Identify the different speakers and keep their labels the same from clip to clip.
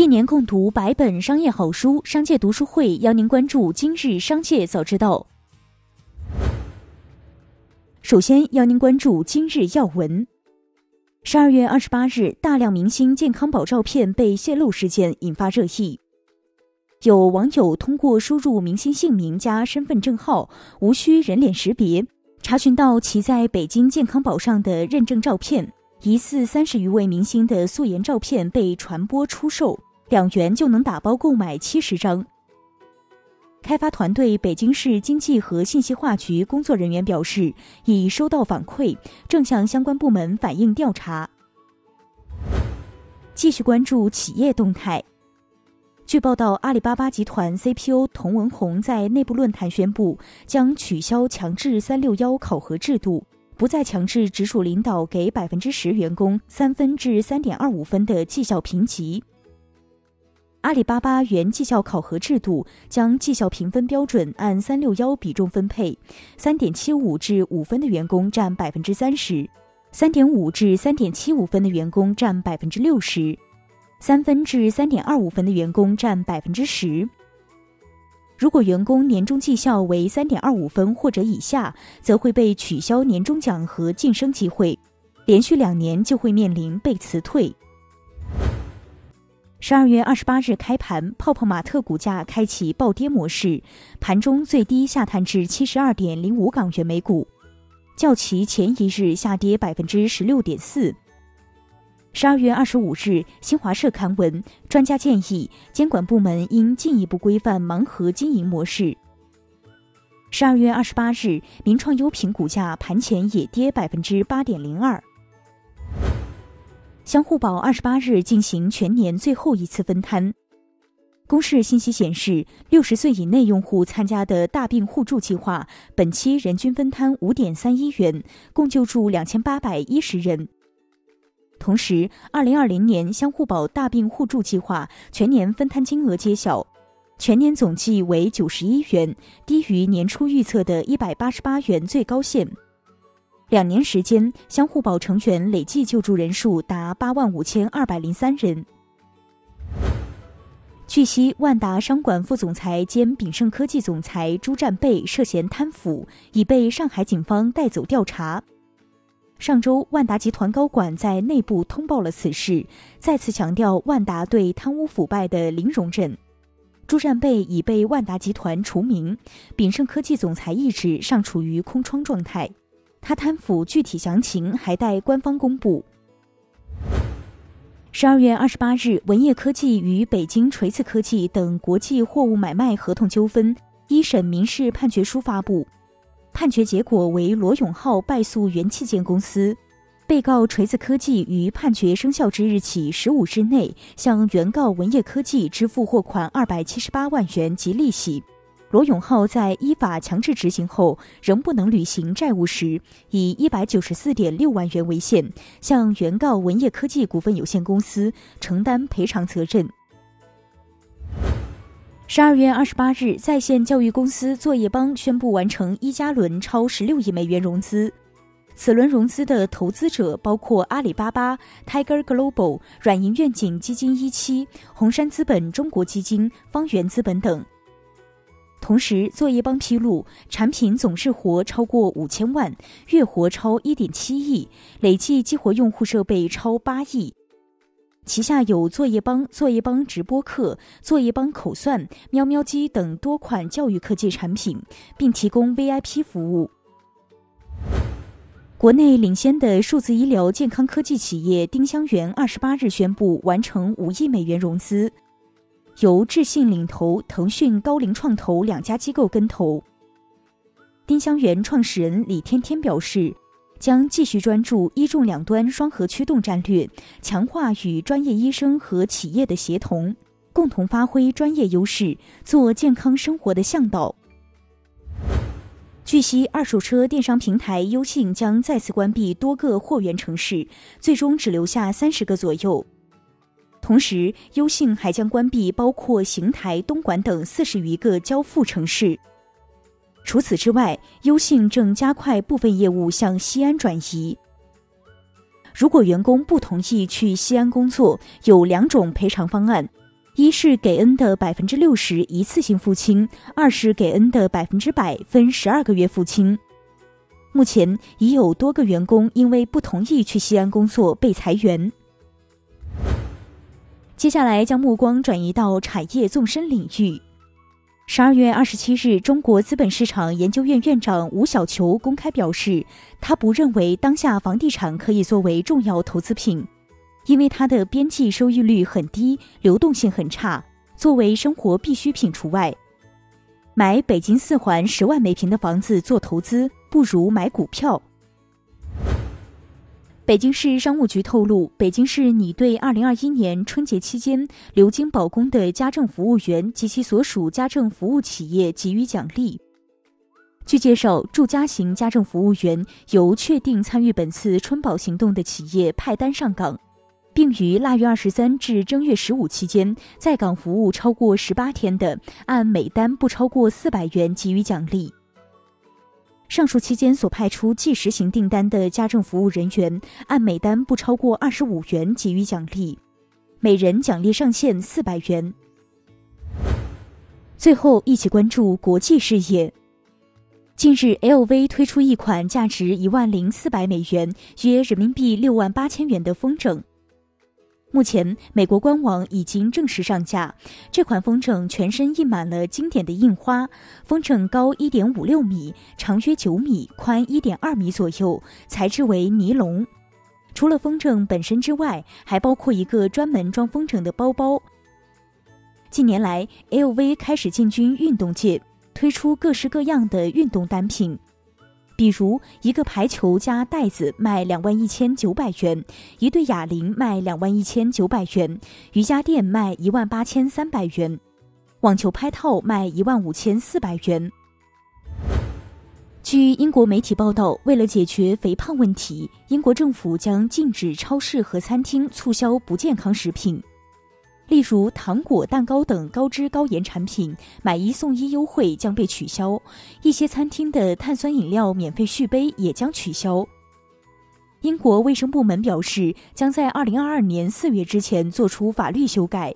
Speaker 1: 一年共读百本商业好书，商界读书会邀您关注今日商界早知道。首先邀您关注今日要闻。十二月二十八日，大量明星健康宝照片被泄露事件引发热议。有网友通过输入明星姓名加身份证号，无需人脸识别，查询到其在北京健康宝上的认证照片。疑似三十余位明星的素颜照片被传播出售，两元就能打包购买七十张。开发团队北京市经济和信息化局工作人员表示，已收到反馈，正向相关部门反映调查。继续关注企业动态。据报道，阿里巴巴集团 CPO 童文红在内部论坛宣布，将取消强制三六幺考核制度。不再强制直属领导给百分之十员工三分至三点二五分的绩效评级。阿里巴巴原绩效考核制度将绩效评分标准按三六幺比重分配，三点七五至五分的员工占百分之三十，三点五至三点七五分的员工占百分之六十，三分至三点二五分的员工占百分之十。如果员工年终绩效为三点二五分或者以下，则会被取消年终奖和晋升机会，连续两年就会面临被辞退。十二月二十八日开盘，泡泡玛特股价开启暴跌模式，盘中最低下探至七十二点零五港元每股，较其前一日下跌百分之十六点四。十二月二十五日，新华社刊文，专家建议监管部门应进一步规范盲盒经营模式。十二月二十八日，名创优品股价盘前也跌百分之八点零二。相互保二十八日进行全年最后一次分摊。公示信息显示，六十岁以内用户参加的大病互助计划，本期人均分摊五点三一元，共救助两千八百一十人。同时，二零二零年相互保大病互助计划全年分摊金额揭晓，全年总计为九十一元，低于年初预测的一百八十八元最高线。两年时间，相互保成员累计救助人数达八万五千二百零三人。据悉，万达商管副总裁兼炳胜科技总裁朱占贝涉嫌贪腐，已被上海警方带走调查。上周，万达集团高管在内部通报了此事，再次强调万达对贪污腐败的零容忍。朱占贝已被万达集团除名，炳胜科技总裁一职尚处于空窗状态，他贪腐具体详情还待官方公布。十二月二十八日，文业科技与北京锤子科技等国际货物买卖合同纠纷一审民事判决书发布。判决结果为罗永浩败诉元器件公司，被告锤子科技于判决生效之日起十五日内向原告文业科技支付货款二百七十八万元及利息。罗永浩在依法强制执行后仍不能履行债务时，以一百九十四点六万元为限，向原告文业科技股份有限公司承担赔偿责任。十二月二十八日，在线教育公司作业帮宣布完成一加轮超十六亿美元融资。此轮融资的投资者包括阿里巴巴、Tiger Global、软银愿景基金一期、红杉资本中国基金、方圆资本等。同时，作业帮披露，产品总日活超过五千万，月活超一点七亿，累计激活用户设备超八亿。旗下有作业帮、作业帮直播课、作业帮口算、喵喵机等多款教育科技产品，并提供 VIP 服务。国内领先的数字医疗健康科技企业丁香园二十八日宣布完成五亿美元融资，由智信领投、腾讯、高瓴创投两家机构跟投。丁香园创始人李天天表示。将继续专注一重两端双核驱动战略，强化与专业医生和企业的协同，共同发挥专业优势，做健康生活的向导。据悉，二手车电商平台优信将再次关闭多个货源城市，最终只留下三十个左右。同时，优信还将关闭包括邢台、东莞等四十余个交付城市。除此之外，优信正加快部分业务向西安转移。如果员工不同意去西安工作，有两种赔偿方案：一是给 N 的百分之六十一次性付清，二是给 N 的百分之百分十二个月付清。目前已有多个员工因为不同意去西安工作被裁员。接下来将目光转移到产业纵深领域。十二月二十七日，中国资本市场研究院院长吴晓球公开表示，他不认为当下房地产可以作为重要投资品，因为它的边际收益率很低，流动性很差，作为生活必需品除外。买北京四环十万每平的房子做投资，不如买股票。北京市商务局透露，北京市拟对二零二一年春节期间留京保供的家政服务员及其所属家政服务企业给予奖励。据介绍，住家型家政服务员由确定参与本次春保行动的企业派单上岗。并于腊月二十三至正月十五期间在岗服务超过十八天的，按每单不超过四百元给予奖励。上述期间所派出计时型订单的家政服务人员，按每单不超过二十五元给予奖励，每人奖励上限四百元。最后，一起关注国际事业。近日，LV 推出一款价值一万零四百美元（约人民币六万八千元）的风筝。目前，美国官网已经正式上架。这款风筝全身印满了经典的印花，风筝高一点五六米，长约九米，宽一点二米左右，材质为尼龙。除了风筝本身之外，还包括一个专门装风筝的包包。近年来，LV 开始进军运动界，推出各式各样的运动单品。比如一个排球加袋子卖两万一千九百元，一对哑铃卖两万一千九百元，瑜伽垫卖一万八千三百元，网球拍套卖一万五千四百元。据英国媒体报道，为了解决肥胖问题，英国政府将禁止超市和餐厅促销不健康食品。例如糖果、蛋糕等高脂高盐产品，买一送一优惠将被取消；一些餐厅的碳酸饮料免费续杯也将取消。英国卫生部门表示，将在二零二二年四月之前做出法律修改。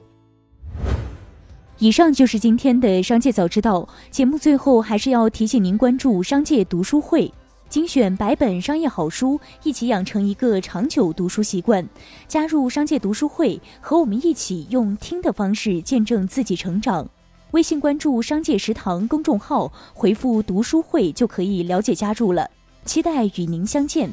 Speaker 1: 以上就是今天的商界早知道节目，最后还是要提醒您关注商界读书会。精选百本商业好书，一起养成一个长久读书习惯。加入商界读书会，和我们一起用听的方式见证自己成长。微信关注“商界食堂”公众号，回复“读书会”就可以了解加入了。期待与您相见。